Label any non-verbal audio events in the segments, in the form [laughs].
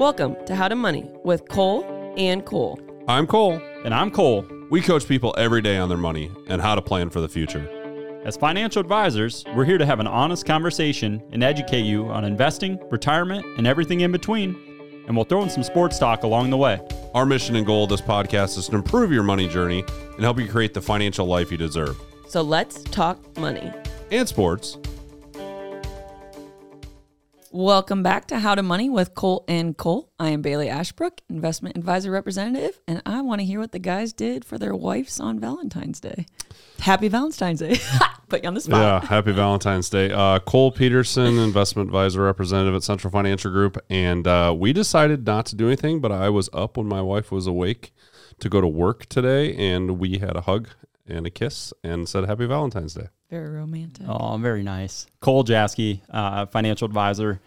Welcome to How to Money with Cole and Cole. I'm Cole. And I'm Cole. We coach people every day on their money and how to plan for the future. As financial advisors, we're here to have an honest conversation and educate you on investing, retirement, and everything in between. And we'll throw in some sports talk along the way. Our mission and goal of this podcast is to improve your money journey and help you create the financial life you deserve. So let's talk money. And sports. Welcome back to How to Money with Cole and Cole. I am Baileigh Ashbrook, investment advisor representative, and I want to hear what the guys did for their wives on Valentine's Day. Happy Valentine's Day. [laughs] Put you on the spot. Yeah, happy Valentine's Day. Uh, Kole Petersen, investment advisor representative at Central Financial Group. And uh, we decided not to do anything, but I was up when my wife was awake to go to work today, and we had a hug and a kiss and said happy Valentine's Day. Very romantic. Oh, very nice. Cole Jaeschke, uh, financial advisor.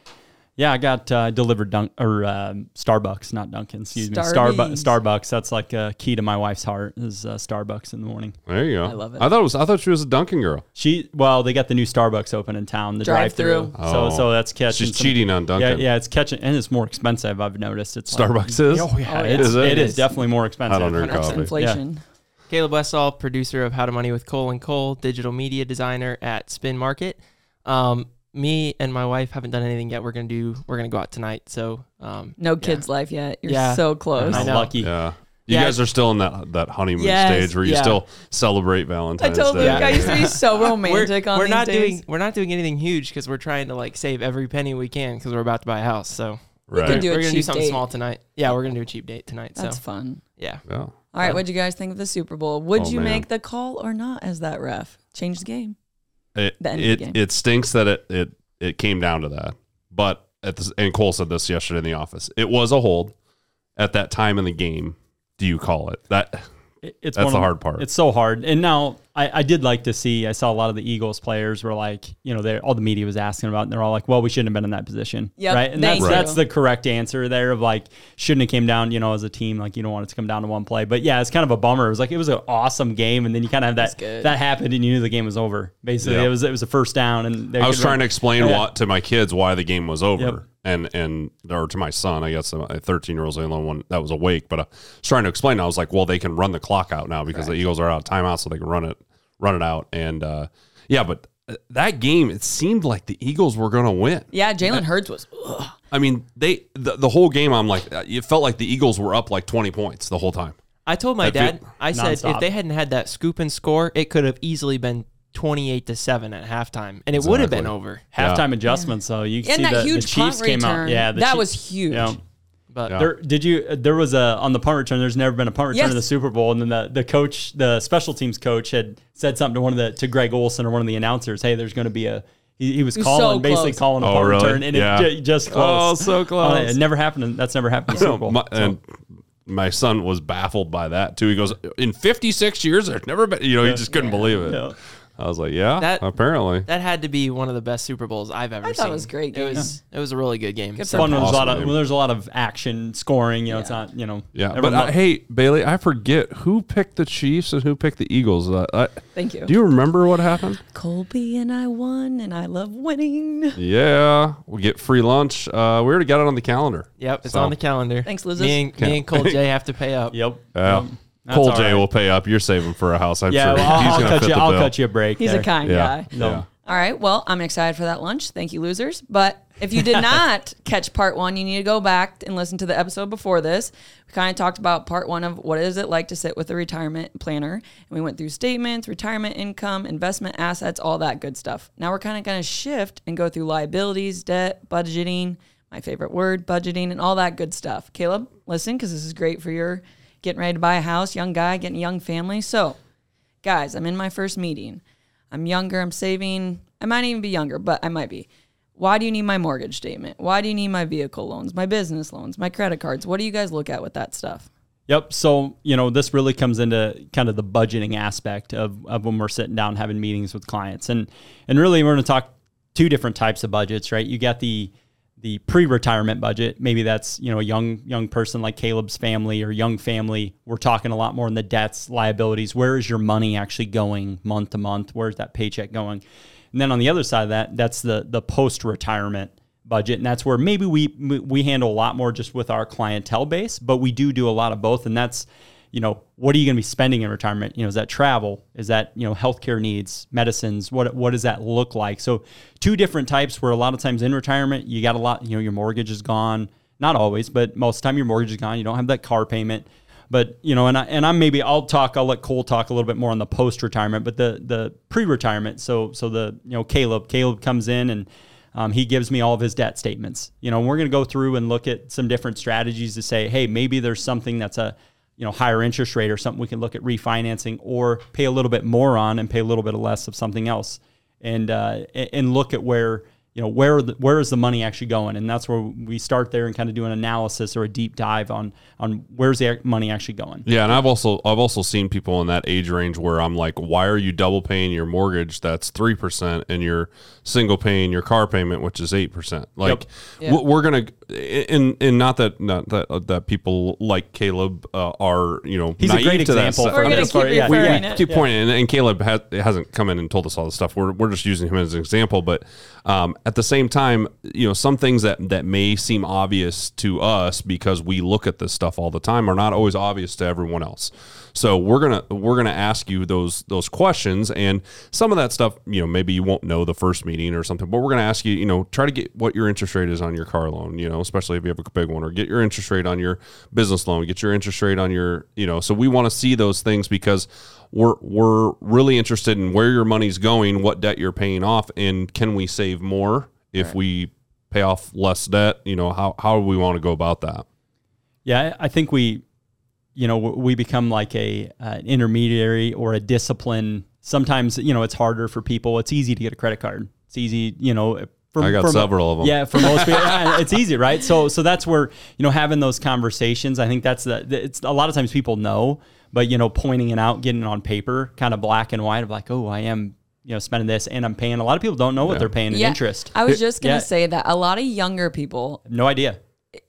Yeah, I got uh, delivered dunk or um Starbucks, not Dunkin'. Excuse me, Starbucks. Starbucks. That's like a key to my wife's heart is uh, Starbucks in the morning. There you go. I love it. I thought it was. I thought she was a Dunkin' girl. She well, they got the new Starbucks open in town, the Drive-through. drive-through. So Oh. so that's catching. She's some- cheating on Yeah, Dunkin'. yeah, yeah, it's catching, and it's more expensive. I've noticed. It's like- Starbucks is? Oh yeah, Oh, yeah. It, is, it, it is. Definitely more expensive. I don't drink coffee. Inflation. Caleb Westall, producer of How to Money with Cole and Cole, digital media designer at Spin Markket. Um, me and my wife haven't done anything yet. We're gonna do. We're gonna go out tonight. So um, No yeah. kids' life yet. You're Yeah. so close. I know. lucky. Yeah. You Yeah. guys are still in that that honeymoon Yes. stage where you Yeah. still celebrate Valentine's. Day. I told Day. Luke I used to be so [laughs] we're, romantic on we're these not days. doing. We're not doing anything huge because we're trying to like save every penny we can because we're about to buy a house. So right. can do we're gonna do something date. small tonight. Yeah, we're gonna do a cheap date tonight. That's so fun. yeah, yeah. All right, what'd you guys think of the Super Bowl? Would Oh, you man. make the call or not as that ref? Change the game. It The end of the it, game. it stinks that it it it came down to that. But at this, and Cole said this yesterday in the office. It was a hold at that time in the game. Do you call it that? It- It's That's one the of- hard part. It's so hard. And now I, I did like to see. I saw a lot of the Eagles players were like, you know, they all the media was asking about. And they're all like, well, we shouldn't have been in that position, Yep, right? And that's you. that's the correct answer there of like shouldn't have came down. You know, as a team, like you don't want it to come down to one play. But yeah, it's kind of a bummer. It was like it was an awesome game, and then you kind of have that that happened, and you knew the game was over. Basically, Yeah. it was it was a first down, and I was trying run- to explain Yeah. what to my kids why the game was over. Yep. And and or to my son, I guess my 13 year old's the only one that was awake. But I was trying to explain. I was like, well, they can run the clock out now because the Eagles are out of timeout, so they can run it run it out. And uh, yeah, but uh, that game, it seemed like the Eagles were going to win. Yeah, Jalen Hurts was. Ugh. I mean, they the, the whole game. I'm like, uh, it felt like the Eagles were up like 20 points the whole time. I told my I feel- dad. I said Nonstop. if they hadn't had that scoop and score, it could have easily been twenty-eight to seven at halftime, and it would have been over. halftime adjustments. So you can And see that the, huge the Chiefs punt came return. out. Yeah, the that Chief- was huge. Yeah. But Yeah. There, did you? Uh, there was a on the punt return. There's never been a punt return Yes. in the Super Bowl, and then the, the coach, the special teams coach, had said something to one of the to Greg Olsen or one of the announcers. Hey, there's going to be a. He, he was was calling, so basically close. calling a Oh, punt really? return, and Yeah. it ju- just oh, close. [laughs] Oh, so close. it never happened. in- That's never happened in the Super Bowl. My, So- and my son was baffled by that too. He goes, "In 56 years, there's never been." You know, he just couldn't believe it. Yeah. I was like, "Yeah, That- apparently." that had to be one of the best Super Bowls I've ever I seen. thought it was a great game. It was. It was a really good game. Good So- fun when there's a lot of game. when there's a lot of action scoring. You know, it's Yeah. not you know. Yeah, everyone but lo- hey, Baileigh, I forget who picked the Chiefs and who picked the Eagles. Uh, I, Thank you. do you remember what happened? Cole P and I won, and I love winning. Yeah, we get free lunch. Uh, we already got it on the calendar. Yep, it's So- on the calendar. Thanks, Liz's. Me and, me and Cole J [laughs] have to pay up. Yep. Yeah, Yep. That's Cole J right. will pay up. You're saving for a house. I'm Yeah, sure. well, I'll, I'll cut fit you. the I'll bill. cut you a break. He's there. a kind Yeah, guy. No. yeah. All right. Well, I'm excited for that lunch. Thank you, losers. But if you did [laughs] not catch part one, you need to go back and listen to the episode before this. We kind of talked about part one of what is it like to sit with a retirement planner. And we went through statements, retirement income, investment assets, all that good stuff. Now we're kind of going to shift and go through liabilities, debt, budgeting, my favorite word, budgeting, and all that good stuff. Caleb, listen, because this is great for your getting ready to buy a house, young guy, getting a young family. So, guys, I'm in my first meeting. I'm younger, I'm saving. I might even be younger, but I might be. Why do you need my mortgage statement? Why do you need my vehicle loans, my business loans, my credit cards? What do you guys look at with that stuff? Yep. So, you know, this really comes into kind of the budgeting aspect of, of when we're sitting down having meetings with clients. And and really we're to talk two different types of budgets, right? You got the the pre-retirement budget. Maybe that's you know a young young person like Caleb's family or young family. We're talking a lot more in the debts, liabilities. Where is your money actually going month to month? Where's that paycheck going? And then on the other side of that, that's the the post-retirement budget, and that's where maybe we we handle a lot more just with our clientele base, but we do do a lot of both, and that's you know, what are you going to be spending in retirement? You know, is that travel? Is that, you know, healthcare needs, medicines? What, what does that look like? So two different types where a lot of times in retirement, you got a lot, you know, your mortgage is gone. Not always, but most of the time your mortgage is gone. You don't have that car payment. But, you know, and, I, and I'm maybe, I'll talk, I'll let Cole talk a little bit more on the post-retirement, but the, the pre-retirement. So, so the, you know, Caleb, Caleb comes in and, um, he gives me all of his debt statements. You know, we're going to go through and look at some different strategies to say, hey, maybe there's something that's a you know higher interest rate or something we can look at refinancing or pay a little bit more on and pay a little bit less of something else. And uh, and look at where you know where the, where is the money actually going? And that's where we start there and kind of do an analysis or a deep dive on on where's the money actually going. Yeah and i've also i've also seen people in that age range where i'm like why are you double paying your mortgage that's 3% and you're single paying your car payment which is 8% like yep. yeah. we're gonna and and not that not that uh, that people like caleb uh, are you know he's a great example we're gonna keep, yeah, we, we keep pointing. And, and caleb has, hasn't come in and told us all this stuff. We're, we're just using him as an example but um, at the same time, you know, some things that that may seem obvious to us because we look at this stuff all the time are not always obvious to everyone else. So we're gonna we're gonna ask you those those questions, and some of that stuff, you know, maybe you won't know the first meeting or something, but we're gonna ask you, you know, try to get what your interest rate is on your car loan, you know, especially if you have a big one, or get your interest rate on your business loan, get your interest rate on your, you know, so we want to see those things because we're we're really interested in where your money's going, what debt you're paying off, and can we save more if right. we pay off less debt? You know, how how do we want to go about that? Yeah, I think we, you know, we become like a uh, intermediary or a discipline. Sometimes you know it's harder for people. It's easy to get a credit card. It's easy, you know. For, I got several of them. Yeah, for most people, [laughs] it's easy, right? So, so that's where you know having those conversations. I think that's the. It's a lot of times people know, but you know, pointing it out, getting it on paper, kind of black and white of like, oh, I am you know spending this and I'm paying. A lot of people don't know what they're paying in interest. I was just gonna yeah. say that a lot of younger people, no idea.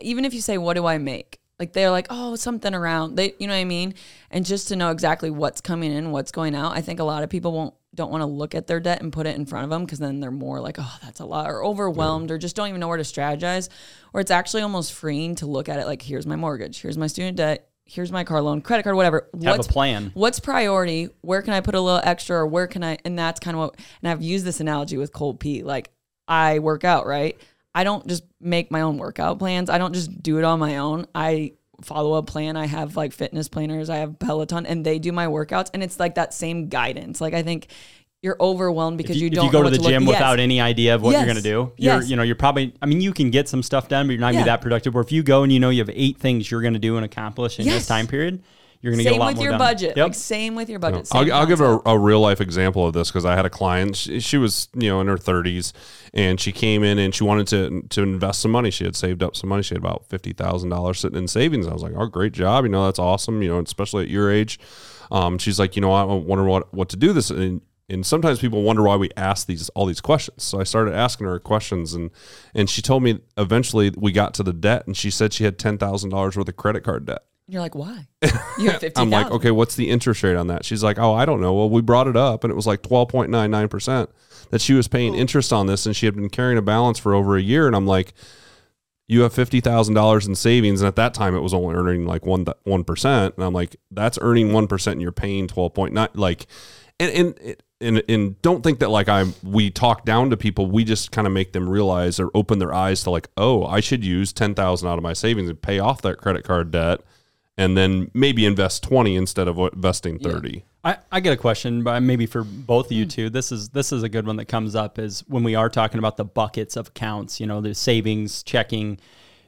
Even if you say, "What do I make?" Like they're like, "Oh, something around." They, you know what I mean? And just to know exactly what's coming in, what's going out, I think a lot of people won't don't want to look at their debt and put it in front of them because then they're more like, "Oh, that's a lot," or overwhelmed, yeah. or just don't even know where to strategize. Or it's actually almost freeing to look at it like, "Here's my mortgage. Here's my student debt here's my car loan, credit card, whatever. Have what's, a plan. What's priority? Where can I put a little extra or where can I and that's kind of what and I've used this analogy with cold Pete. Like I work out, right? I don't just make my own workout plans. I don't just do it on my own. I follow a plan. I have like fitness planners, I have Peloton and they do my workouts and it's like that same guidance. Like I think you're overwhelmed because you, you, don't. If you go to the to gym look, without yes. any idea of what yes. you're going to do, you're yes. you know you're probably. I mean, you can get some stuff done, but you're not going to be that productive. Or if you go and you know you have eight things you're going to do and accomplish in this time period, you're going to get a lot with more your done. budget. Yep. Like same with your budget. I'll, I'll, give a, a, real life example of this because I had a client. She, she, was you know in her 30s, and she came in and she wanted to to invest some money. She had saved up some money. She had about fifty thousand dollars sitting in savings. I was like, oh, great job. You know, that's awesome. You know, especially at your age. Um, she's like, you know, I wonder what what to do this. And and sometimes people wonder why we ask these all these questions. So I started asking her questions, and and she told me eventually we got to the debt, and she said she had ten thousand dollars worth of credit card debt. You're like, why? [laughs] You have fifty. I'm like, okay, what's the interest rate on that? She's like, oh, I don't know. Well, we brought it up, and it was like twelve point nine nine percent that she was paying oh. interest on this, and she had been carrying a balance for over a year. And I'm like, you have fifty thousand dollars in savings, and at that time it was only earning like one one percent, and I'm like, that's earning one percent, and you're paying twelve point nine, like, and and and and don't think that like I'm we talk down to people. We just kind of make them realize or open their eyes to like, oh, I should use ten thousand out of my savings and pay off that credit card debt, and then maybe invest twenty instead of investing thirty. Yeah. I, I get a question, but maybe for both of you two. This is this is a good one that comes up is when we are talking about the buckets of accounts. You know, the savings, checking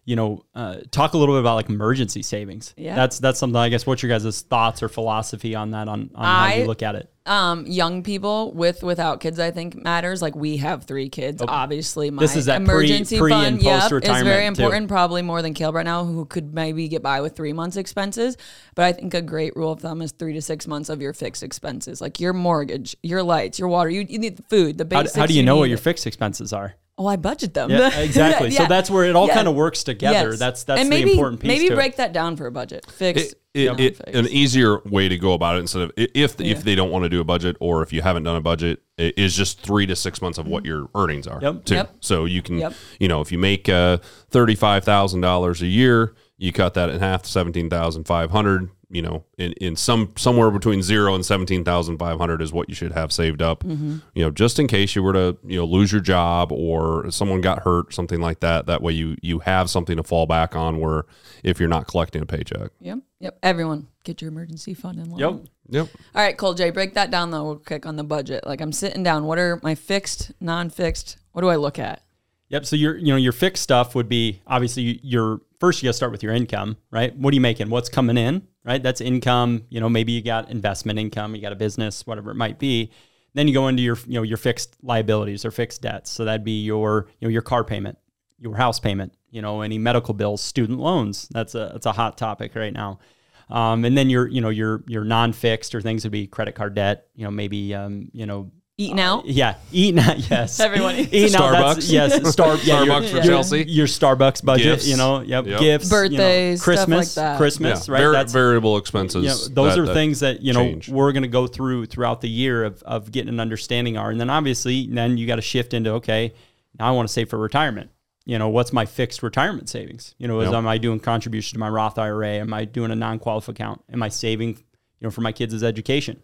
you know, uh, talk a little bit about like emergency savings. Yeah, that's that's something. I guess. What's your guys' thoughts or philosophy on that? On, on I, how you look at it? Um, young people with without kids, I think matters. Like we have three kids. Okay. Obviously, my this is that emergency pre, pre fund. Yep, is very important. Too. Probably more than Caleb right now, who could maybe get by with three months expenses. But I think a great rule of thumb is three to six months of your fixed expenses, like your mortgage, your lights, your water. You, you need the food, the basics. How, how do you, you know what your fixed expenses are? Oh, I budget them. Yeah, [laughs] exactly. So that's where it all Yeah. kind of works together. Yes. That's that's and the maybe, important piece. Maybe to break it. that down for a budget. Fixed. it, it, it, an easier way to go about it instead of if Yeah. if they don't want to do a budget or if you haven't done a budget i- is just three to six months of what your earnings are Yep. too. Yep. So you can Yep. you know if you make uh, thirty five thousand dollars a year, you cut that in half, to seventeen thousand five hundred. You know, in, in some somewhere between zero and seventeen thousand five hundred is what you should have saved up. Mm-hmm. You know, just in case you were to you know lose your job or someone got hurt, something like that. That way you you have something to fall back on. Where if you're not collecting a paycheck. Yep. Yep. Everyone, get your emergency fund in line. Yep. Yep. All right, Cole J, break that down though. We'll click on the budget. Like I'm sitting down. What are my fixed, non-fixed? What do I look at? Yep. So your you know your fixed stuff would be obviously your first you got to start with your income, right? What are you making? What's coming in, right? That's income. You know maybe you got investment income, you got a business, whatever it might be. Then you go into your you know your fixed liabilities or fixed debts. So that'd be your you know your car payment, your house payment, you know any medical bills, student loans. That's a that's a hot topic right now. Um, and then your you know your your non-fixed or things would be credit card debt. You know maybe um, you know Eating out. Uh, yeah, eating out. [laughs] Yes, Everyone eating out. that's- Starbucks. Yes, [laughs] Star, yeah, your- Starbucks for your- Chelsea. Your Starbucks budget. Gifts. You know, yep, Yep. gifts, you know, Birthdays, stuff like Christmas, that. Christmas, Yeah. right? Vari- That's variable expenses. you know, those that- are that things that you know change. we're going to go through throughout the year of, of getting an understanding are and then obviously then you got to shift into okay now i want to save for retirement you know what's my fixed retirement savings you know is Yep. am i doing contribution to my roth ira am i doing a non-qualified account am i saving you know for my kids' education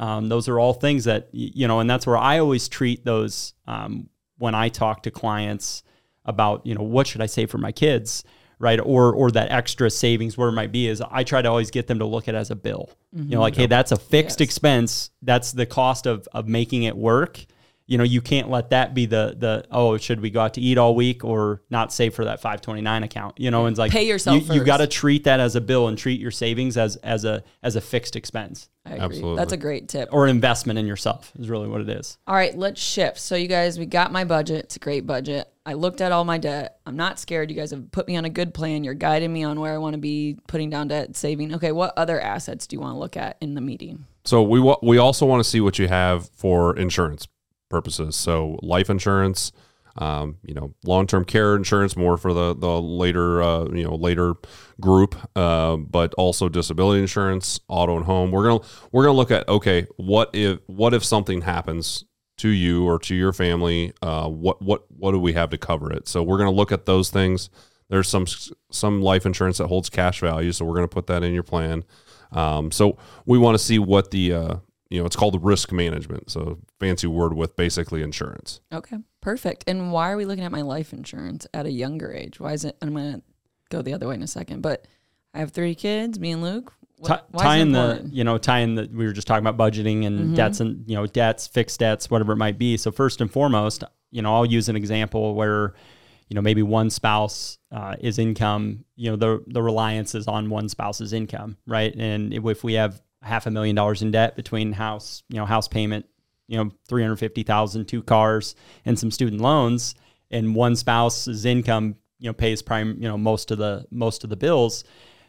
um, those are all things that you know and that's where i always treat those um, when i talk to clients about you know what should i save for my kids right? Or or that extra savings where it might be is i try to always get them to look at it as a bill. You know like hey that's a fixed Yes. expense. That's the cost of of making it work you know you can't let that be the the oh should we go out to eat all week or not save for that 529 account you know and it's like Pay yourself you, you got to treat that as a bill and treat your savings as as a as a fixed expense I agree. Absolutely. That's a great tip. or an investment in yourself is really what it is All right, let's shift. So you guys, we got my budget. It's a great budget. I looked at all my debt. I'm not scared. You guys have put me on a good plan. You're guiding me on where I want to be, putting down debt, saving. Okay, what other assets do you want to look at in the meeting? So we wa- we also want to see what you have for insurance purposes. So life insurance, um, you know, long term care insurance, more for the the later uh, you know later group, uh, but also disability insurance, auto and home. We're gonna we're gonna look at okay, what if what if something happens to you or to your family? Uh, what what what do we have to cover it? So we're gonna look at those things. There's some some life insurance that holds cash value, so we're to put that in your plan. Um, so we want to see what the uh, you know it's called risk management. So fancy word with basically insurance. Okay, perfect. And why are we looking at my life insurance at a younger age? Why is it? I'm gonna go the other way in a second, but I have three kids, me and Luke. What, Ti- why is it tying the important? Mm-hmm. you know tying the we were just talking about budgeting and debts and you know debts fixed debts whatever it might be so first and foremost you know i'll use an example where you know maybe one spouse uh, is income you know the the reliance is on one spouse's income right and if we have half a million dollars in debt between house you know house payment you know 350,000 two cars and some student loans. And one spouse's income you know pays prime you know most of the most of the bills.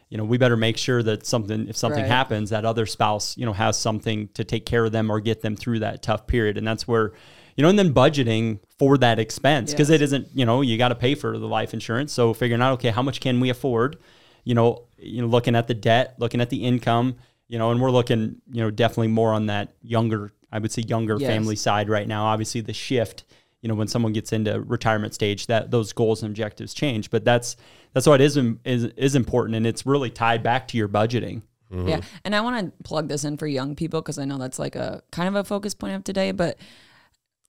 You know we better make sure that something if something Right. happens that other spouse you know has something to take care of them or get them through that tough period. And that's where you know and then budgeting for that expense because Yes. it isn't you know you got to pay for the life insurance. So figuring out okay how much can we afford? You know you know looking at the debt looking at the income you know and we're looking you know definitely more on that younger i would say younger Yes. family side right now obviously the shift you know when someone gets into retirement stage that those goals and objectives change but that's that's what is is is important and it's really tied back to your budgeting mm-hmm. Yeah. And I want to plug this in for young people because I know that's like a kind of a focus point of today, but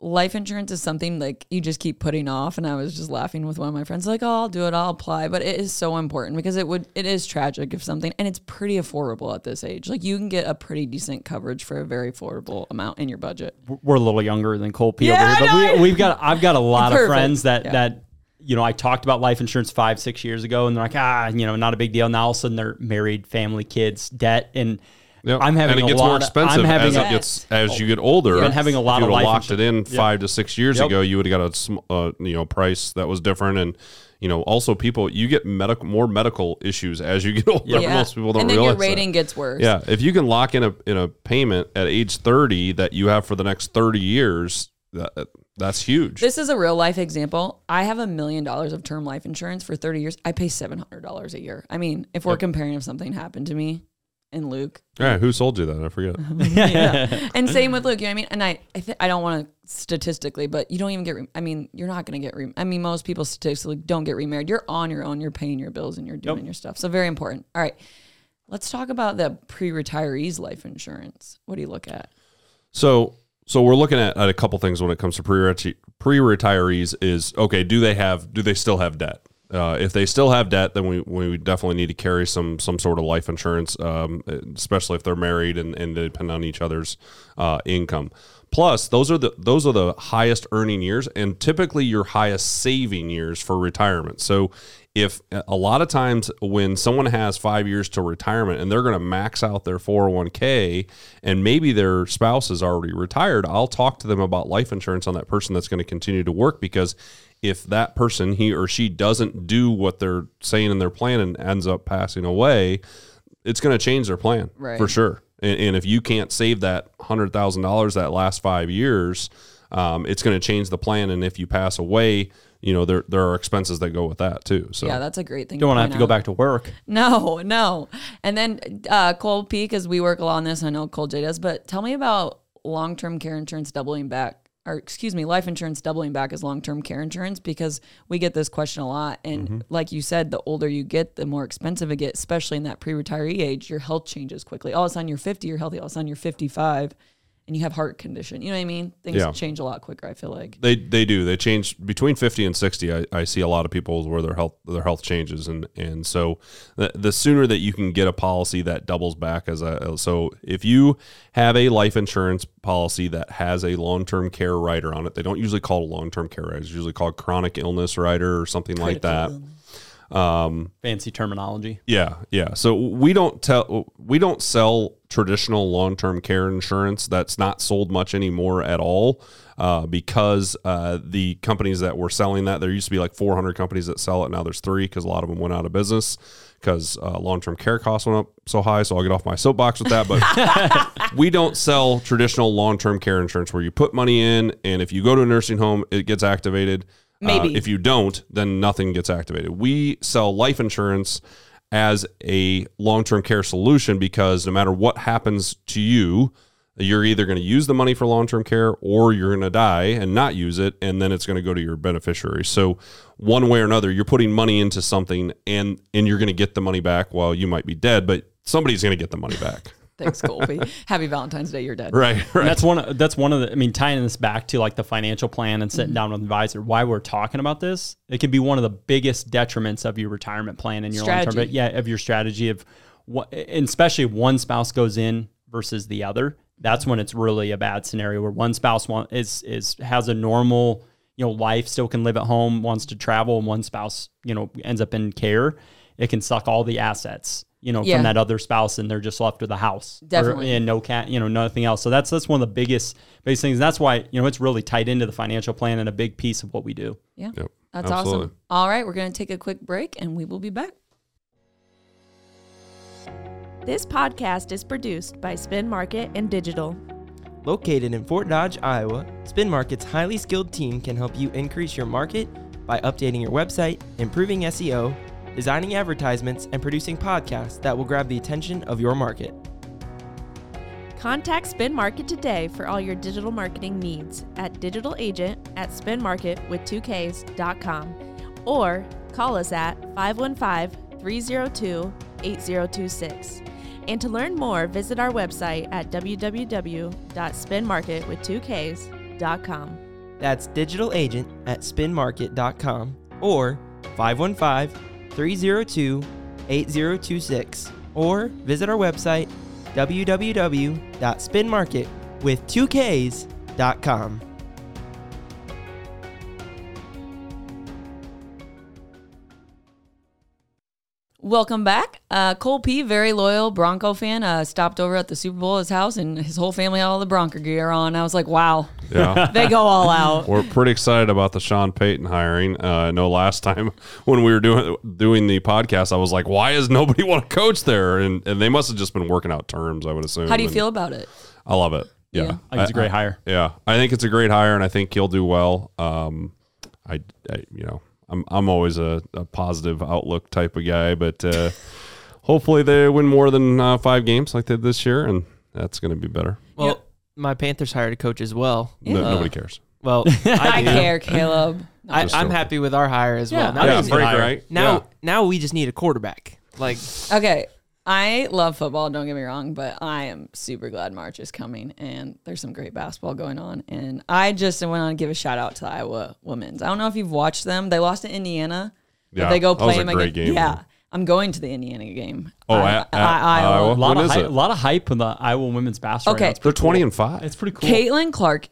life insurance is something like you just keep putting off. And I was just laughing with one of my friends, like, oh, I'll do it, I'll apply. But it is so important because it would, it is tragic if something, and it's pretty affordable at this age. Like you can get a pretty decent coverage for a very affordable amount in your budget. we're a little younger than Cole P Yeah, over here, but we, we've got I've got a [laughs] lot of friends that Yeah. that you know I talked about life insurance five six years ago, and they're like ah you know not a big deal. Now all of a sudden they're married, family, kids, debt, and Yep. I'm having and it a gets lot more of- expensive I'm having as a- it gets as you get older. Been having a lot if of you would've life locked it in five to six years Yep. ago, you would have got a sm- uh, you know price that was different, and you know also people you get medical more medical issues as you get [laughs] older. Most people don't and then realize your rating that. gets worse. Yeah, if you can lock in a in a payment at age thirty that you have for the next thirty years, that, that's huge. This is a real life example. I have a million dollars of term life insurance for 30 years. I pay $700 a year. I mean, if we're comparing if something happened to me and Luke, All right, who sold you that? I forget. [laughs] yeah. [laughs] and same with Luke, you know what I mean? And I, I, th- I don't want to statistically, but you don't even get, re- I mean, you're not going to get, re- I mean, most people statistically don't get remarried. You're on your own, you're paying your bills and you're doing your stuff. So very important. All right. Let's talk about the pre retirees life insurance. What do you look at? So so we're looking at, at a couple things when it comes to pre pre retirees. Is okay? Do they have? Do they still have debt? Uh, if they still have debt, then we, we definitely need to carry some some sort of life insurance, um, especially if they're married and, and depend on each other's uh, income. Plus, those are the those are the highest earning years and typically your highest saving years for retirement. So, if a lot of times when someone has five years to retirement and they're going to max out their 401k and maybe their spouse is already retired, I'll talk to them about life insurance on that person that's going to continue to work because if that person, he or she, doesn't do what they're saying in their plan and ends up passing away, it's going to change their plan Right. for sure. And, and if you can't save that hundred thousand dollars that last five years, um, it's going to change the plan. And if you pass away, you know there there are expenses that go with that too. So Yeah, that's a great thing. You don't want to have point to go back to work. No, no. And then uh, Cole P, because we work a lot on this. I know Cole J does, but tell me about long term care insurance doubling back, or excuse me, life insurance doubling back as long term care insurance because we get this question a lot. And like you said, the older you get, the more expensive it gets, especially in that pre retiree age. Your health changes quickly. All of a sudden, you're 50, you're healthy. All of a sudden, you're 55 and you have heart condition. You know what I mean? Things Yeah. change a lot quicker, I feel like. They they do. They change between fifty and sixty. I, I see a lot of people where their health their health changes, and and so the, the sooner that you can get a policy that doubles back as a so if you have a life insurance policy that has a long term care rider on it, they don't usually call it a long term care rider. It's usually called chronic illness rider or something like that. Fancy terminology. Yeah, yeah. So we don't tell we don't sell traditional long term care insurance. That's not sold much anymore at all, uh, because uh, the companies that were selling that there used to be like 400 companies that sell it. Now there's three because a lot of them went out of business because uh, long term care costs went up so high. So I'll get off my soapbox with that. But [laughs] we don't sell traditional long term care insurance where you put money in and if you go to a nursing home, it gets activated. Uh, Maybe. if you don't, then nothing gets activated. We sell life insurance as a long term care solution because no matter what happens to you, you're either going to use the money for long term care or you're going to die and not use it, and then it's going to go to your beneficiary. So, one way or another, you're putting money into something and, and you're going to get the money back while you might be dead, but somebody's going to get the money back. Thanks, Cole P. [laughs] Happy Valentine's Day. You're dead. right, And right. that's one. Of, that's one of the. I mean, tying this back to like the financial plan and sitting mm-hmm. down with an advisor. Why we're talking about this? It can be one of the biggest detriments of your retirement plan and your long term. Strategy. Yeah, of your strategy of what, and especially if one spouse goes in versus the other. That's when it's really a bad scenario where one spouse want, is is has a normal you know life, still can live at home, wants to travel, and one spouse you know ends up in care. It can suck all the assets you know Yeah. from that other spouse, and they're just left with a house. Or- Definitely. and no cat, you know, nothing else. So that's that's one of the biggest biggest things. That's why you know it's really tied into the financial plan and a big piece of what we do. Yeah. Yep, That's absolutely. awesome. All right, we're going to take a quick break and we will be back. This podcast is produced by Spin Markket and Digital. Located in Fort Dodge, Iowa, Spin Markket's highly skilled team can help you increase your market by updating your website, improving SEO, designing advertisements, and producing podcasts that will grab the attention of your market. Contact Spin Markket today for all your digital marketing needs at digital agent at spinmarket with 2ks.com or call us at 515 302 8026. And to learn more, visit our website at www.spinmarketwith2ks.com. That's digital agent at spinmarket.com or 515 302 8026 or visit our website www.spinmarketwith2ks.com. Welcome back. Uh, Cole P, very loyal Bronco fan, uh, stopped over at the Super Bowl at his house and his whole family had all the Bronco gear on. I was like, wow, Yeah. [laughs] they go all out. We're pretty excited about the Sean Payton hiring. Uh, I know last time when we were doing doing the podcast, I was like, "Why does nobody [laughs] want to coach there?" And and they must have just been working out terms. I would assume. How do you And feel about it? I love it. Yeah, Yeah. I think it's a great hire. Yeah, I think it's a great hire, and I think he'll do well. Um, I, I you know, I'm I'm always a, a positive outlook type of guy, but uh, hopefully they win more than uh, five games like they did this year, and that's going to be better. Well, Yep. my Panthers hired a coach as well. No, Uh, nobody cares. Well, [laughs] I I care, Caleb. [laughs] I, I'm happy with our hire as well. Yeah, Now, Yeah, think just- break right now, Yeah. now we just need a quarterback. Like, Okay. I love football, don't get me wrong, but I am super glad March is coming and there's some great basketball going on. And I just want to give a shout out to the Iowa women's. I don't know if you've watched them. They lost to Indiana. But Yeah, they go that was play a them great again. game. Yeah. I'm going to the Indiana game. Oh, I- at- I- at Iowa. Iowa? A lot When of is it? a lot of hype in the Iowa women's basketball. Okay. Right now. They're twenty cool. and five. It's pretty cool. Caitlin Clark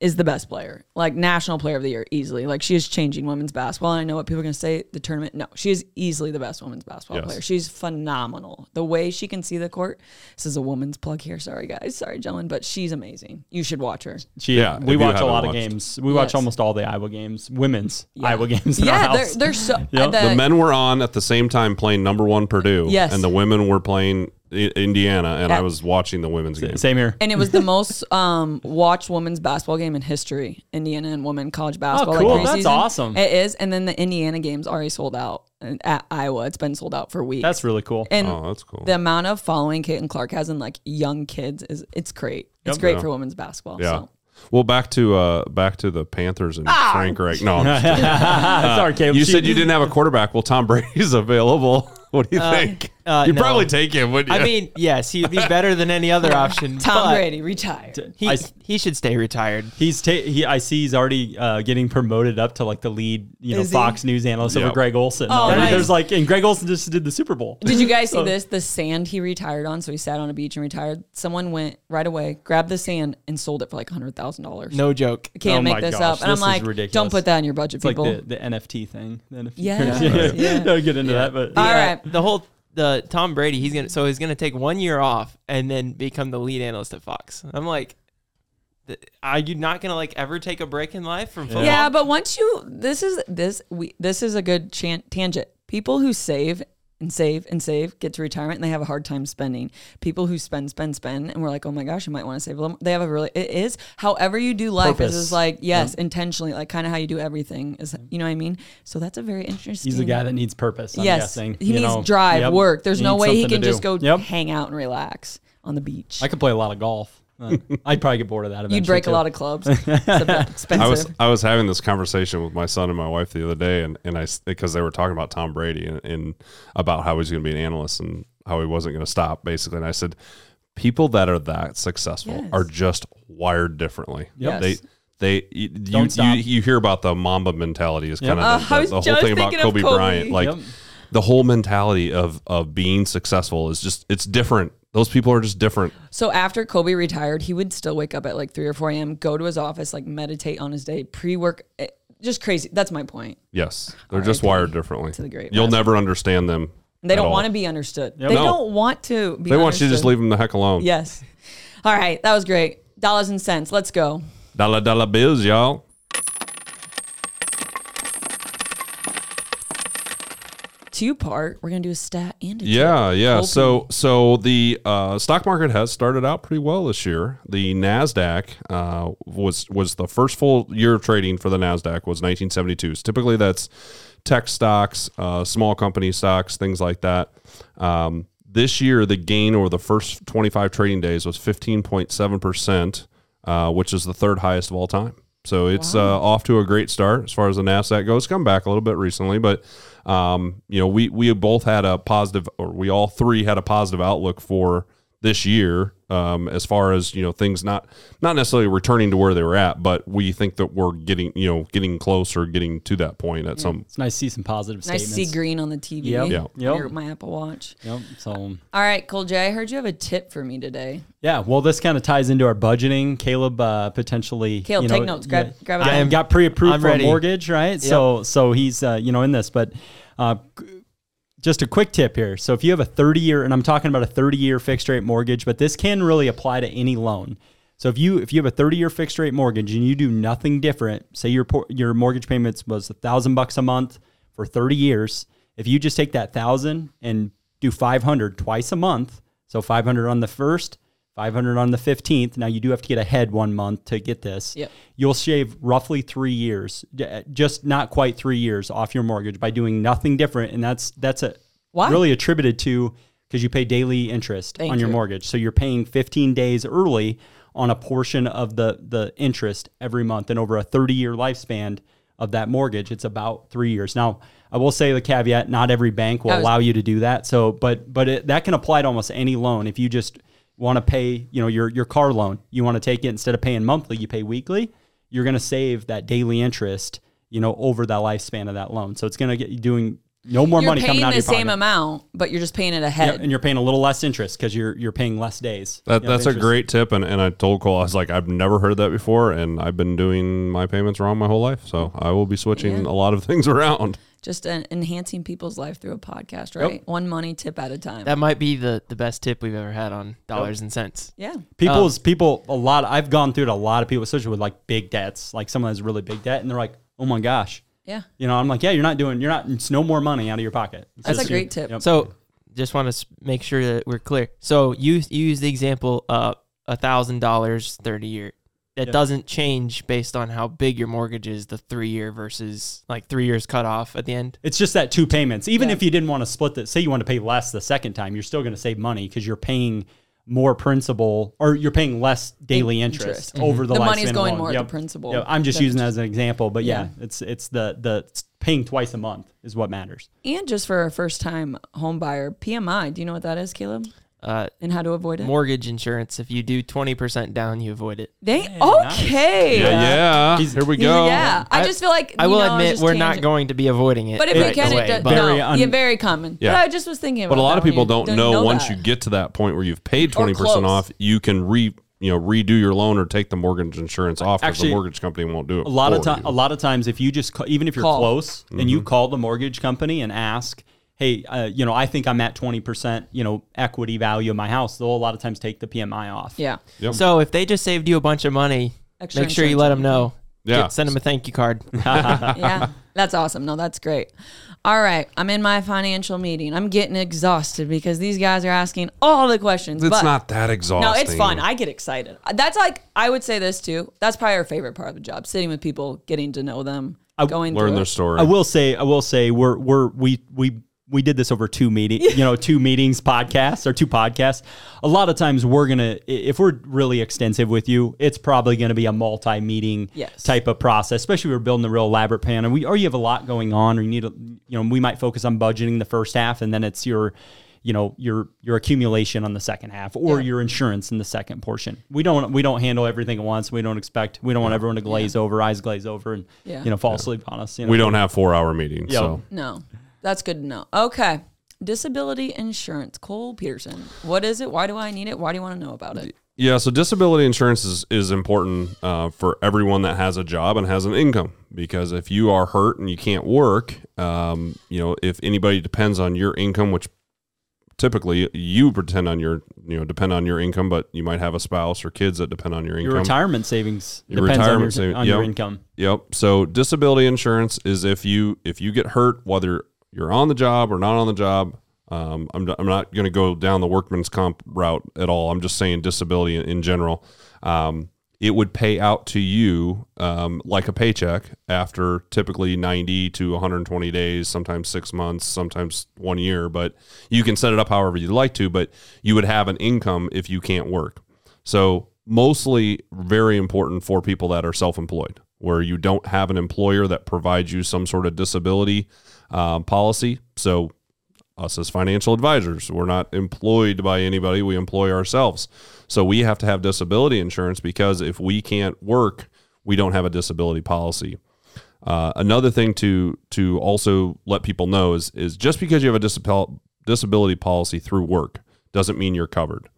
is the best player, like national player of the year, easily. Like she is changing women's basketball. And I know what people are going to say, the tournament. No, she is easily the best women's basketball Yes. player. She's phenomenal. The way she can see the court. This is a woman's plug here. Sorry, guys. Sorry, gentlemen, but she's amazing. You should watch her. She, Yeah, we watch a haven't lot of games. We watch almost all the Iowa games, women's Yeah. Iowa [laughs] games in our Yeah, they're, they're so. Yep. the- the men were on at the same time playing number one Purdue. Yes. and the women were playing I- Indiana, and I was watching the women's game. Same here. and it was the [laughs] most um, watched women's basketball game in history. Indiana and women college basketball. cool. Like That's awesome. It is. And then the Indiana game's already sold out. And at Iowa, it's been sold out for weeks. That's really cool. and Oh, that's cool. the amount of following Caitlin Clark has in like young kids is it's great. It's Yep. great Yeah. for women's basketball. yeah. So. Well, back to uh, back to the Panthers and Ah! Frank Reich. No, I'm just [laughs] kidding. Sorry, Caleb. you She- said you didn't have a quarterback. Well, Tom Brady's [laughs] available. What do you think? Uh, You'd no. probably take him, wouldn't you? I mean, yes, he'd be better than any other [laughs] option. Tom but Brady retired. He, I- he should stay retired. He's ta- he. I see he's already uh, getting promoted up to like the lead, you know, Is he? Fox News analyst over Yep. Greg Olsen. Oh, Already nice. There's like, and Greg Olsen just did the Super Bowl. Did you guys see [laughs] this? The sand he retired on. So he sat on a beach and retired. Someone went right away, grabbed the sand, and sold it for like hundred thousand dollars. No joke. can't Oh make this gosh, up. And I'm this is like, ridiculous. don't put that in your budget, It's like people. the, the NFT thing. The NFT. Yes, yeah. [laughs] yeah. Don't get into that, but All Yeah, right. The whole the Tom Brady, he's gonna so he's gonna take one year off and then become the lead analyst at Fox. I'm like, are you not gonna like ever take a break in life from football? Yeah, but once you this is this we this is a good chan- tangent. People who save and save and save get to retirement and they have a hard time spending. People who spend spend spend and we're like, "Oh my gosh, you might want to save a little." They have a really it is however you do life Purpose. is, like, yes, intentionally, like kind of how you do everything is you know what I mean? So that's a very interesting he's a guy that needs purpose. I'm Yes. guessing. He needs know. drive, Yep. work. There's He no way he can just go Yep. hang out and relax on the beach. I could play a lot of golf. I'd probably get bored of that. Eventually You'd break too. a lot of clubs. It's expensive. [laughs] I was I was having this conversation with my son and my wife the other day, and and I because they were talking about Tom Brady and, and about how he's going to be an analyst and how he wasn't going to stop basically, and I said, people that are that successful Yes. are just wired differently. Yep. They they you, Don't you, stop. you you hear about the Mamba mentality is kind of Uh, the, the, the whole thing about Kobe, Kobe. Bryant, like. Yep. The whole mentality of of being successful is just it's different. Those people are just different. So after Kobe retired, he would still wake up at like 3 or 4 a.m., go to his office, like meditate on his day, pre work. Eh, just crazy. That's my point. Yes, they're just R.I.P. wired differently. to the great You'll never understand them. They don't all. want to be understood. Yep. They No. don't want to be They want you to just leave them the heck alone. Yes. All right. That was great. Dollars and cents. Let's go. Dollar dollar bills, y'all. Two part. We're going to do a stat and a tip. Yeah, yeah. Hoping. So so the uh, stock market has started out pretty well this year. The Nasdaq uh, was was the first full year of trading for the Nasdaq was 1972. So typically that's tech stocks, uh, small company stocks, things like that. Um, this year, the gain over the first 25 trading days was 15.7 percent, uh, which is the third highest of all time. So it's uh, off to a great start as far as the Nasdaq goes. Come back a little bit recently, but um, you know we we both had a positive, or we all three had a positive outlook for this year um, as far as you know things not not necessarily returning to where they were at, but we think that we're getting you know getting closer, getting to that point at some. It's nice to see some positive Nice to see green on the TV. Yep. Yeah. on Yep. my Apple Watch. Yep. So All right, Cole J. I heard you have a tip for me today. yeah, well, this kind of ties into our budgeting. Caleb uh, potentially. Caleb, you know, take notes. Grab- grab a got, pen. got pre-approved I'm for ready. a mortgage, right? So so he's uh, you know in this, but uh, just a quick tip here. So if you have a 30 year, and I'm talking about a 30 year fixed rate mortgage, but this can really apply to any loan. So if you if you have a 30 year fixed rate mortgage and you do nothing different, say your your mortgage payments was a thousand bucks a month for 30 years, if you just take that thousand and do 500 twice a month, so 500 on the first, 500 on the 15th. Now you do have to get ahead one month to get this. Yep. You'll shave roughly three years, just not quite three years off your mortgage by doing nothing different. And that's that's a Why? really attributed to because you pay daily interest Thank on your you. mortgage. So you're paying 15 days early on a portion of the the interest every month, and over a 30 year lifespan of that mortgage, it's about three years. Now, I will say the caveat: not every bank will was- allow you to do that. So, but but it, that can apply to almost any loan. If you just want to pay, you know, your your car loan, you want to take it instead of paying monthly, you pay weekly. You're going to save that daily interest, you know, over that lifespan of that loan. So it's going to get you doing no more You're money coming out of your pocket. same amount, but you're just paying it ahead. Yep, and you're paying a little less interest because you're you're paying less days. That, you know, that's a great tip, and, and I told Cole I was like I've never heard that before, and I've been doing my payments wrong my whole life, so I will be switching Yeah. a lot of things [laughs] around. Just enhancing people's life through a podcast, right? One money tip at a time. That might be the, the best tip we've ever had on dollars and cents. yeah. People's Um, people a lot. I've gone through it. A lot of people, especially with like big debts, like someone has really big debt, and they're like, "Oh my gosh." Yeah. You know, I'm like, yeah, you're not doing, you're not, it's no more money out of your pocket. It's That's a great tip. Yep. So just want to make sure that we're clear. So you you use the example uh a thousand dollars thirty year. That Yeah. doesn't change based on how big your mortgage is, the three year versus like three years cut off at the end. It's just that two payments. Even Yeah. if you didn't want to split that, say you want to pay less the second time, you're still going to save money because you're paying more principal or you're paying less daily interest, Interest. over mm-hmm. the The lifespan money's going loan. more Yep. to principal. Yep. I'm just using that as an example, but yeah, Yeah. it's it's the the it's paying twice a month is what matters. And just for a first time home buyer, PMI. Do you know what that is, Caleb? Uh, And how to avoid it? mortgage insurance. If you do twenty percent down, you avoid it. they Yeah, nice. okay. Yeah, yeah. He's- Here we go. Yeah. I, I- just feel like I will know, admit we're not tangent. going to be avoiding it. But if right we can, away, it does, Very no, un- yeah, very common. Yeah. But I just was thinking about But a lot that of people don't didn't know, once that. you get to that point where you've paid twenty percent off, you can re you know redo your loan or take the mortgage insurance off because Actually, the mortgage company won't do it. a lot of for time you. a lot of times if you just ca- even if you're Call. close and Mm-hmm. you call the mortgage company and ask hey uh, you know i think i'm at 20% you know equity value of my house they'll a lot of times take the pmi off Yeah. Yep. So if they just saved you a bunch of money, Extra make sure you let them know. Yeah. Get- send them a thank you card. [laughs] [laughs] yeah, that's awesome. No, that's great. All right, I'm in my financial meeting. I'm getting exhausted because these guys are asking all the questions. it's but not that exhausting. No, it's fun. I get excited. That's like I would say this too. That's probably our favorite part of the job: sitting with people, getting to know them, going learn their it. story. i will say i will say we're we're we we we did this over two meeting, [laughs] you know, two meetings, podcasts or two podcasts. A lot of times we're gonna, if we're really extensive with you, it's probably gonna be a multi-meeting Yes. type of process. Especially if we're building a real elaborate plan, and we or you have a lot going on, or you need, a, you know, we might focus on budgeting the first half, and then it's your, you know, your your accumulation on the second half, or Yeah. your insurance in the second portion. We don't we don't handle everything at once. We don't expect. We don't want everyone to glaze over, eyes glaze over, and Yeah. you know, fall asleep on us. You know? we don't have four hour meetings, Yeah. so No, that's good to know. Okay, disability insurance. Kole Petersen. What is it? Why do I need it? Why do you want to know about it? Yeah, so disability insurance is, is important uh, for everyone that has a job and has an income because if you are hurt and you can't work, um, you know, if anybody depends on your income, which typically you pretend on your, you know, depend on your income, but you might have a spouse or kids that depend on your income. your retirement savings Your depends retirement on, your, saving- on your income. Yep. So disability insurance is if you if you get hurt, whether you're on the job or not on the job. Um, I'm, I'm not going to go down the workman's comp route at all. I'm just saying disability in, in general. Um, it would pay out to you um, like a paycheck after typically 90 to 120 days, sometimes six months, sometimes one year. But you can set it up however you'd like to. But you would have an income if you can't work. So mostly very important for people that are self-employed, where you don't have an employer that provides you some sort of disability um, policy. So us as financial advisors, we're not employed by anybody; we employ ourselves. So we have to have disability insurance because if we can't work, we don't have a disability policy. Uh, another thing to to also let people know is is just because you have a disabil- disability policy through work doesn't mean you're covered.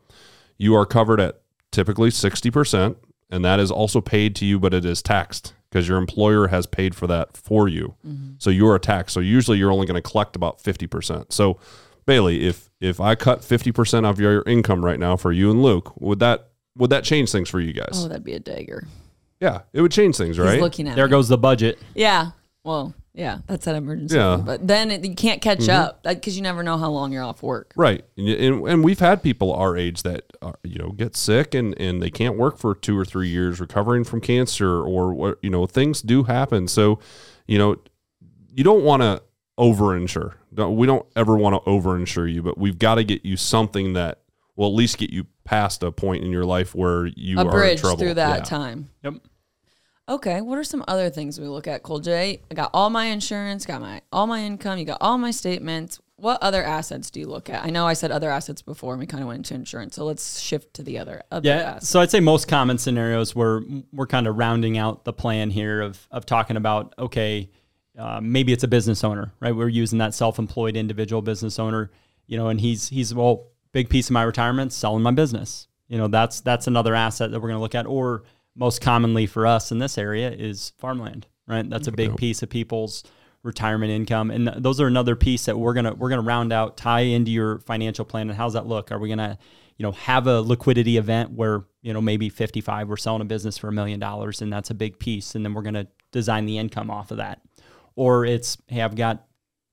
You are covered at typically 60%, and that is also paid to you, but it is taxed because your employer has paid for that for you. Mm-hmm. So you are taxed. So usually you're only going to collect about 50%. So Baileigh, if if I cut 50% of your income right now for you and Luke, would that would that change things for you guys? Oh, that'd be a dagger. yeah, it would change things, He's right? looking at There me. goes the budget. Yeah. Well, Yeah, that's that emergency. Yeah. fund. But then it, you can't catch mm-hmm. up because you never know how long you're off work. Right. And, and, and we've had people our age that, are, you know, get sick and, and they can't work for two or three years recovering from cancer or what, you know, things do happen. So, you know, you don't want to overinsure. Don't, we don't ever want to overinsure you, but we've got to get you something that will at least get you past a point in your life where you A are in bridge trouble. through that Yeah. time. Yep. Okay, what are some other things we look at, Cole J? I got all my insurance, got my all my income, you got all my statements. What other assets do you look at? I know I said other assets before, and we kind of went into insurance, so let's shift to the other other Yeah. assets. So I'd say most common scenarios where we're kind of rounding out the plan here of of talking about okay, uh, maybe it's a business owner, right? We're using that self-employed individual business owner, you know, and he's he's well, big piece of my retirement, selling my business. You know, that's that's another asset that we're going to look at. Or most commonly for us in this area is farmland, right? That's a big piece of people's retirement income, and those are another piece that we're gonna we're gonna round out, tie into your financial plan. And how's that look? Are we gonna you know have a liquidity event where you know maybe 55 we're selling a business for a million dollars and that's a big piece and then we're going to design the income off of that or it's hey i've got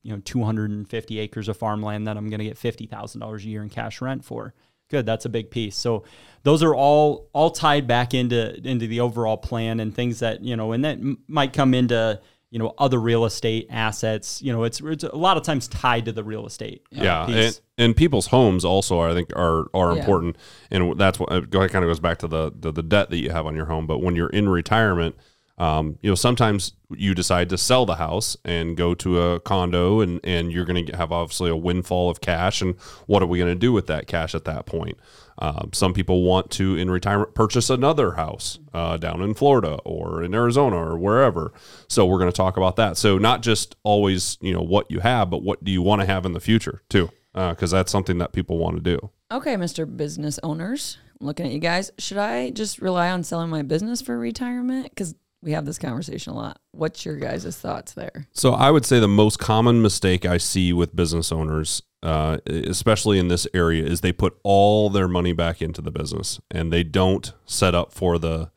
you know 250 acres of farmland that i'm going to get $50000 a year in cash rent for good that's a big piece so those are all all tied back into into the overall plan and things that you know and that m- might come into you know other real estate assets you know it's, it's a lot of times tied to the real estate uh, yeah, piece. and, and people's homes also I think are are Yeah. important, and that's what it kind of goes back to the, the the debt that you have on your home. But when you're in retirement, um, you know sometimes you decide to sell the house and go to a condo, and and you're going to have obviously a windfall of cash, and what are we going to do with that cash at that point? Um, some people want to in retirement purchase another house uh, down in Florida or in Arizona or wherever. So we're going to talk about that. So not just always you know what you have, but what do you want to have in the future too, because that's something that people want to do. Okay, Mr. Business Owners, looking at you guys. Should I just rely on selling my business for retirement? Because we have this conversation a lot. What's your guys' thoughts there? So I would say the most common mistake I see with business owners, uh, especially in this area, is they put all their money back into the business and they don't set up for the,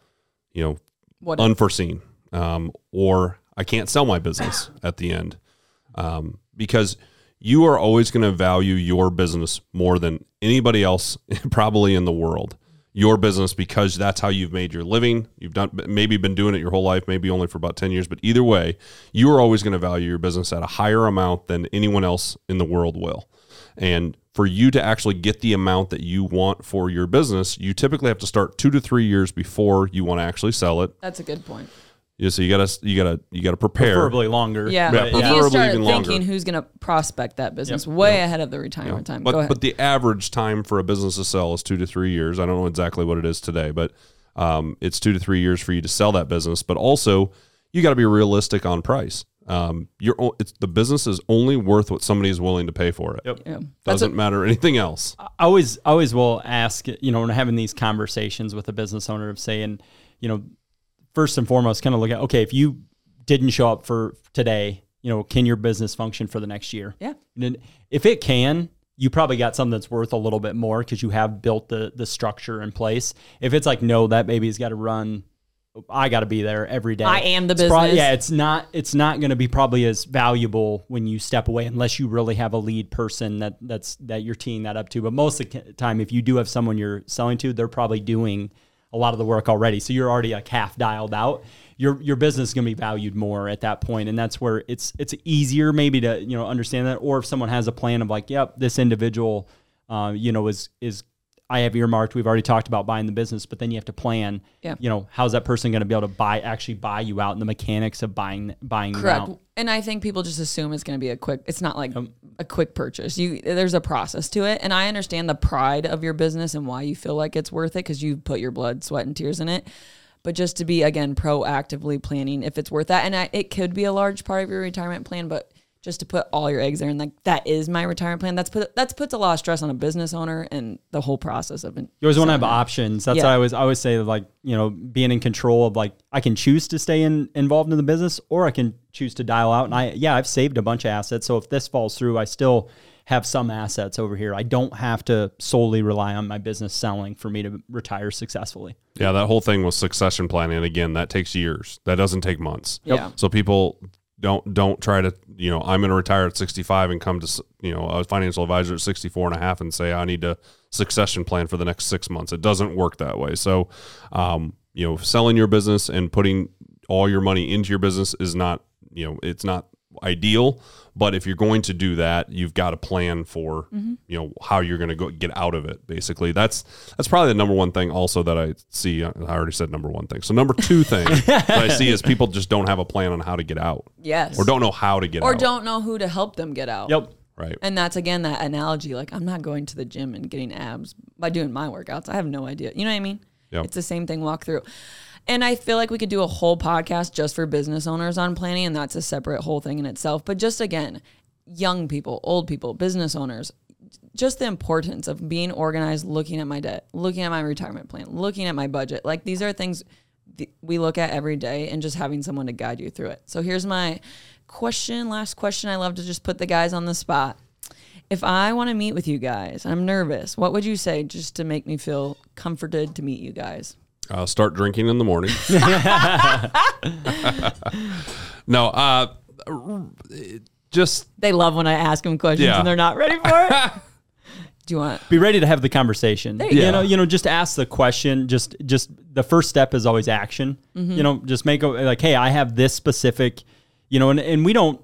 you know, What unforeseen um, or I can't sell my business [laughs] at the end um, because you are always going to value your business more than anybody else [laughs] probably in the world your business because that's how you've made your living. You've done maybe been doing it your whole life maybe only for about 10 years but either way you are always going to value your business at a higher amount than anyone else in the world will. And for you to actually get the amount that you want for your business you typically have to start two to three years before you want to actually sell it. That's a good point. Yeah, so you gotta you gotta you gotta prepare. preferably longer Yeah, Yeah, you need to start even thinking longer. who's going to prospect that business way ahead of the retirement time. But Go ahead. but the average time for a business to sell is two to three years. I don't know exactly what it is today, but um, it's two to three years for you to sell that business. But also, you got to be realistic on price. Um, you're it's the business is only worth what somebody is willing to pay for it. Yep. yeah. Doesn't matter anything else. I always I always will ask, you know, when having these conversations with a business owner of saying, you know, first and foremost, kind of look at okay, if you didn't show up for today, you know, can your business function for the next year? Yeah. And if it can, you probably got something that's worth a little bit more because you have built the the structure in place. If it's like no, that baby's got to run. I got to be there every day. I am the It's business. yeah, it's not. It's not going to be probably as valuable when you step away unless you really have a lead person that that's that you're teeing that up to. But most of the time, if you do have someone you're selling to, they're probably doing a lot of the work already. So you're already like half dialed out. Your your business is going to be valued more at that point, and that's where it's it's easier maybe to you know understand that. Or if someone has a plan of like, yep, this individual, uh, you know, is is I have earmarked. We've already talked about buying the business, but then you have to plan. Yeah. You know, how's that person going to be able to buy actually buy you out and the mechanics of buying buying you Correct. out. And I think people just assume it's going to be a quick. It's not like Um, a quick purchase. You there's a process to it, and I understand the pride of your business and why you feel like it's worth it because you put your blood, sweat, and tears in it. But just to be again proactively planning if it's worth that, and I, it could be a large part of your retirement plan, but just to put all your eggs there and like that is my retirement plan. That's put that's puts a lot of stress on a business owner and the whole process of it. You always want to have options. That's Yeah. what I always I always say like you know being in control of like I can choose to stay in involved in the business or I can choose to dial out. And I yeah I've saved a bunch of assets. So if this falls through, I still have some assets over here. I don't have to solely rely on my business selling for me to retire successfully. Yeah, that whole thing with succession planning again, that takes years. That doesn't take months. Yeah. So people don't don't try to you know i'm going to retire at 65 and come to you know a financial advisor at 64 and a half and say i need a succession plan for the next six months. It doesn't work that way. So um, you know selling your business and putting all your money into your business is not you know it's not ideal but if you're going to do that you've got a plan for mm-hmm. you know how you're going to go get out of it basically that's that's probably the number one thing also that i see uh, i already said number one thing so number two thing [laughs] that i see is people just don't have a plan on how to get out Yes. or don't know how to get out. or out don't know who to help them get out. Yep. right And that's again that analogy. Like I'm not going to the gym and getting abs by doing my workouts. I have no idea. You know what I mean? Yep. It's the same thing walk through. And I feel like we could do a whole podcast just for business owners on planning, and that's a separate whole thing in itself. But just again, young people, old people, business owners, just the importance of being organized, looking at my debt, looking at my retirement plan, looking at my budget. Like these are things th- we look at every day and just having someone to guide you through it. So here's my question, last question. I love to just put the guys on the spot. If I want to meet with you guys, I'm nervous. What would you say just to make me feel comforted to meet you guys? Uh, start drinking in the morning [laughs] no uh just They love when I ask them questions Yeah. and they're not ready for it. [laughs] Do you want? be ready to have the conversation. you you go. know, you know, just ask the question. Just, just the first step is always action. Mm-hmm. You know, just make a like, hey, I have this specific, you know, and, and we don't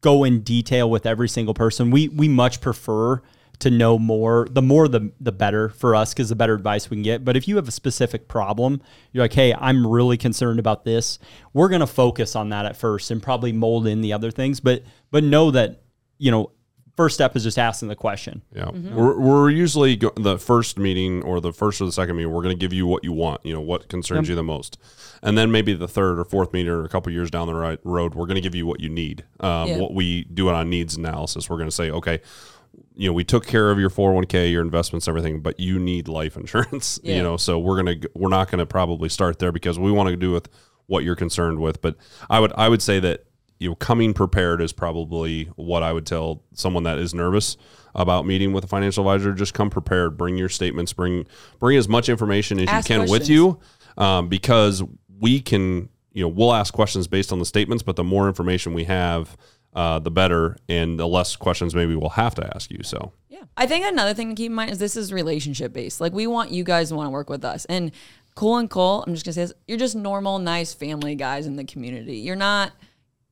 go in detail with every single person. We we much prefer to know more. The more the the better for us because the better advice we can get. But if you have a specific problem, you're like, hey, I'm really concerned about this. We're gonna focus on that at first and probably mold in the other things. But but know that you know. First step is just asking the question. Yeah, we're, we're usually go- the first meeting or the first or the second meeting. We're going to give you what you want. You know what concerns you the most, and then maybe the third or fourth meeting or a couple years down the right road, we're going to give you what you need. Um, Yeah. What we do it on needs analysis. We're going to say, okay, you know, we took care of your 401k, your investments, everything, but you need life [laughs] insurance. Yeah. You know, so we're gonna we're not going to probably start there because we want to do with what you're concerned with. But I would I would say that you know coming prepared is probably what I would tell someone that is nervous about meeting with a financial advisor. Just come prepared. Bring your statements. Bring bring as much information as Ask you can with you, um, because we can you know we'll ask questions based on the statements, but the more information we have. Uh, the better, and the less questions maybe we'll have to ask you. So, Yeah. I think another thing to keep in mind is this is relationship based. Like we want you guys to want to work with us. And Cole and Cole, I'm just gonna say this, you're just normal, nice family guys in the community. You're not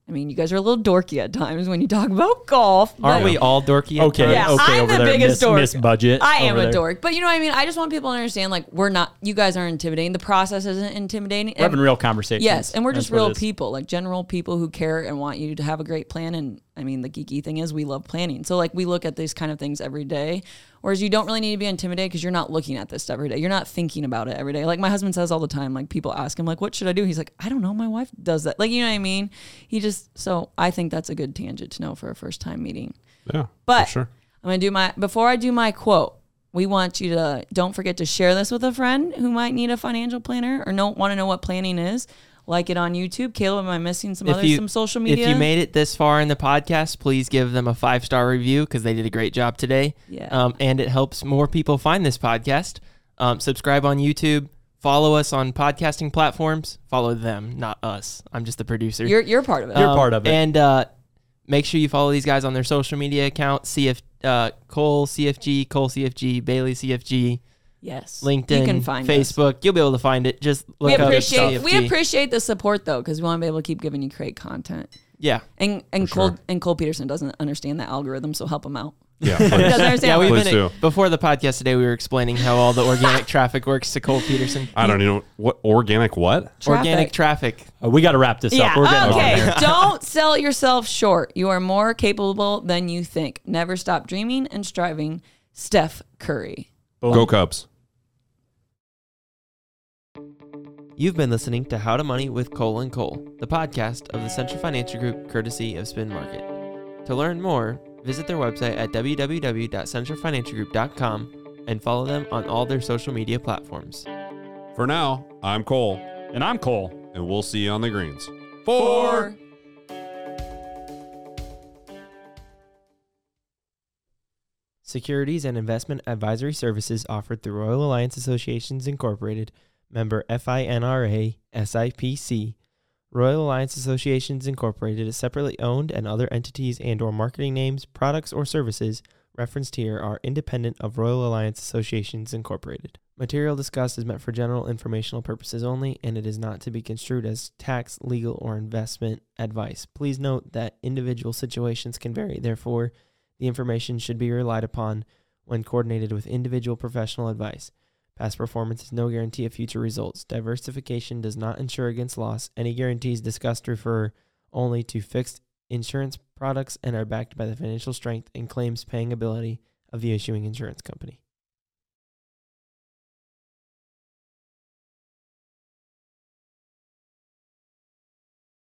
I mean, you guys are a little dorky at times when you talk about golf. Aren't we all dorky? at Okay, times? Yeah, okay, I'm over the there, biggest miss, dork. miss budget. I am a there. dork. But you know what I mean? I just want people to understand like we're not you guys aren't intimidating. The process isn't intimidating. We're having real conversations. Yes, and we're just That's what real people, like general people who care and want you to have a great plan. And I mean, the geeky thing is we love planning. So like we look at these kind of things every day. Whereas you don't really need to be intimidated because you're not looking at this every day. You're not thinking about it every day. Like my husband says all the time. Like people ask him, like, "What should I do?" He's like, "I don't know. My wife does that." Like you know what I mean? He just so I think that's a good tangent to know for a first time meeting. yeah, But sure. I'm gonna do my before I do my quote. We want you to don't forget to share this with a friend who might need a financial planner or don't want to know what planning is. Like it on YouTube. Caleb, am I missing some other some social media? If you made it this far in the podcast, please give them a five star review because they did a great job today. Yeah. Um, and it helps more people find this podcast. Um, subscribe on YouTube. Follow us on podcasting platforms. Follow them, not us. I'm just the producer. you're you're part of it. You're part of it. And uh, make sure you follow these guys on their social media account. CF uh, Cole CFG, Cole CFG, Baileigh CFG, yes, LinkedIn, You can find us. Facebook. You'll be able to find it. Just look We up appreciate we appreciate the support though because we want to be able to keep giving you great content. Yeah. And and Cole sure. and Kole Petersen doesn't understand the algorithm, so help him out. Yeah, [laughs] doesn't understand. Yeah, we've Please been do. before the podcast today. We were explaining how all the organic [laughs] traffic works to Kole Petersen. I don't even know what organic what. Organic traffic. Uh, we got to wrap this Yeah. up. We're getting okay. Don't sell yourself short. You are more capable than you think. Never stop dreaming and striving. Steph Curry. Go Cubs. You've been listening to How to Money with Cole and Cole, the podcast of the Central Financial Group, courtesy of Spin Markket. To learn more, visit their website at www.centralfinancialgroup.com and follow them on all their social media platforms. For now, I'm Cole, And I'm Cole. and we'll see you on the greens. Four. Securities and investment advisory services offered through Royal Alliance Associates Incorporated, member FINRA, SIPC. Royal Alliance Associates Incorporated is separately owned and other entities and or marketing names, products or services referenced here are independent of Royal Alliance Associates Incorporated. Material discussed is meant for general informational purposes only and it is not to be construed as tax, legal or investment advice. Please note that individual situations can vary. Therefore, the information should be relied upon when coordinated with individual professional advice. Past performance is no guarantee of future results. Diversification does not insure against loss. Any guarantees discussed refer only to fixed insurance products and are backed by the financial strength and claims paying ability of the issuing insurance company.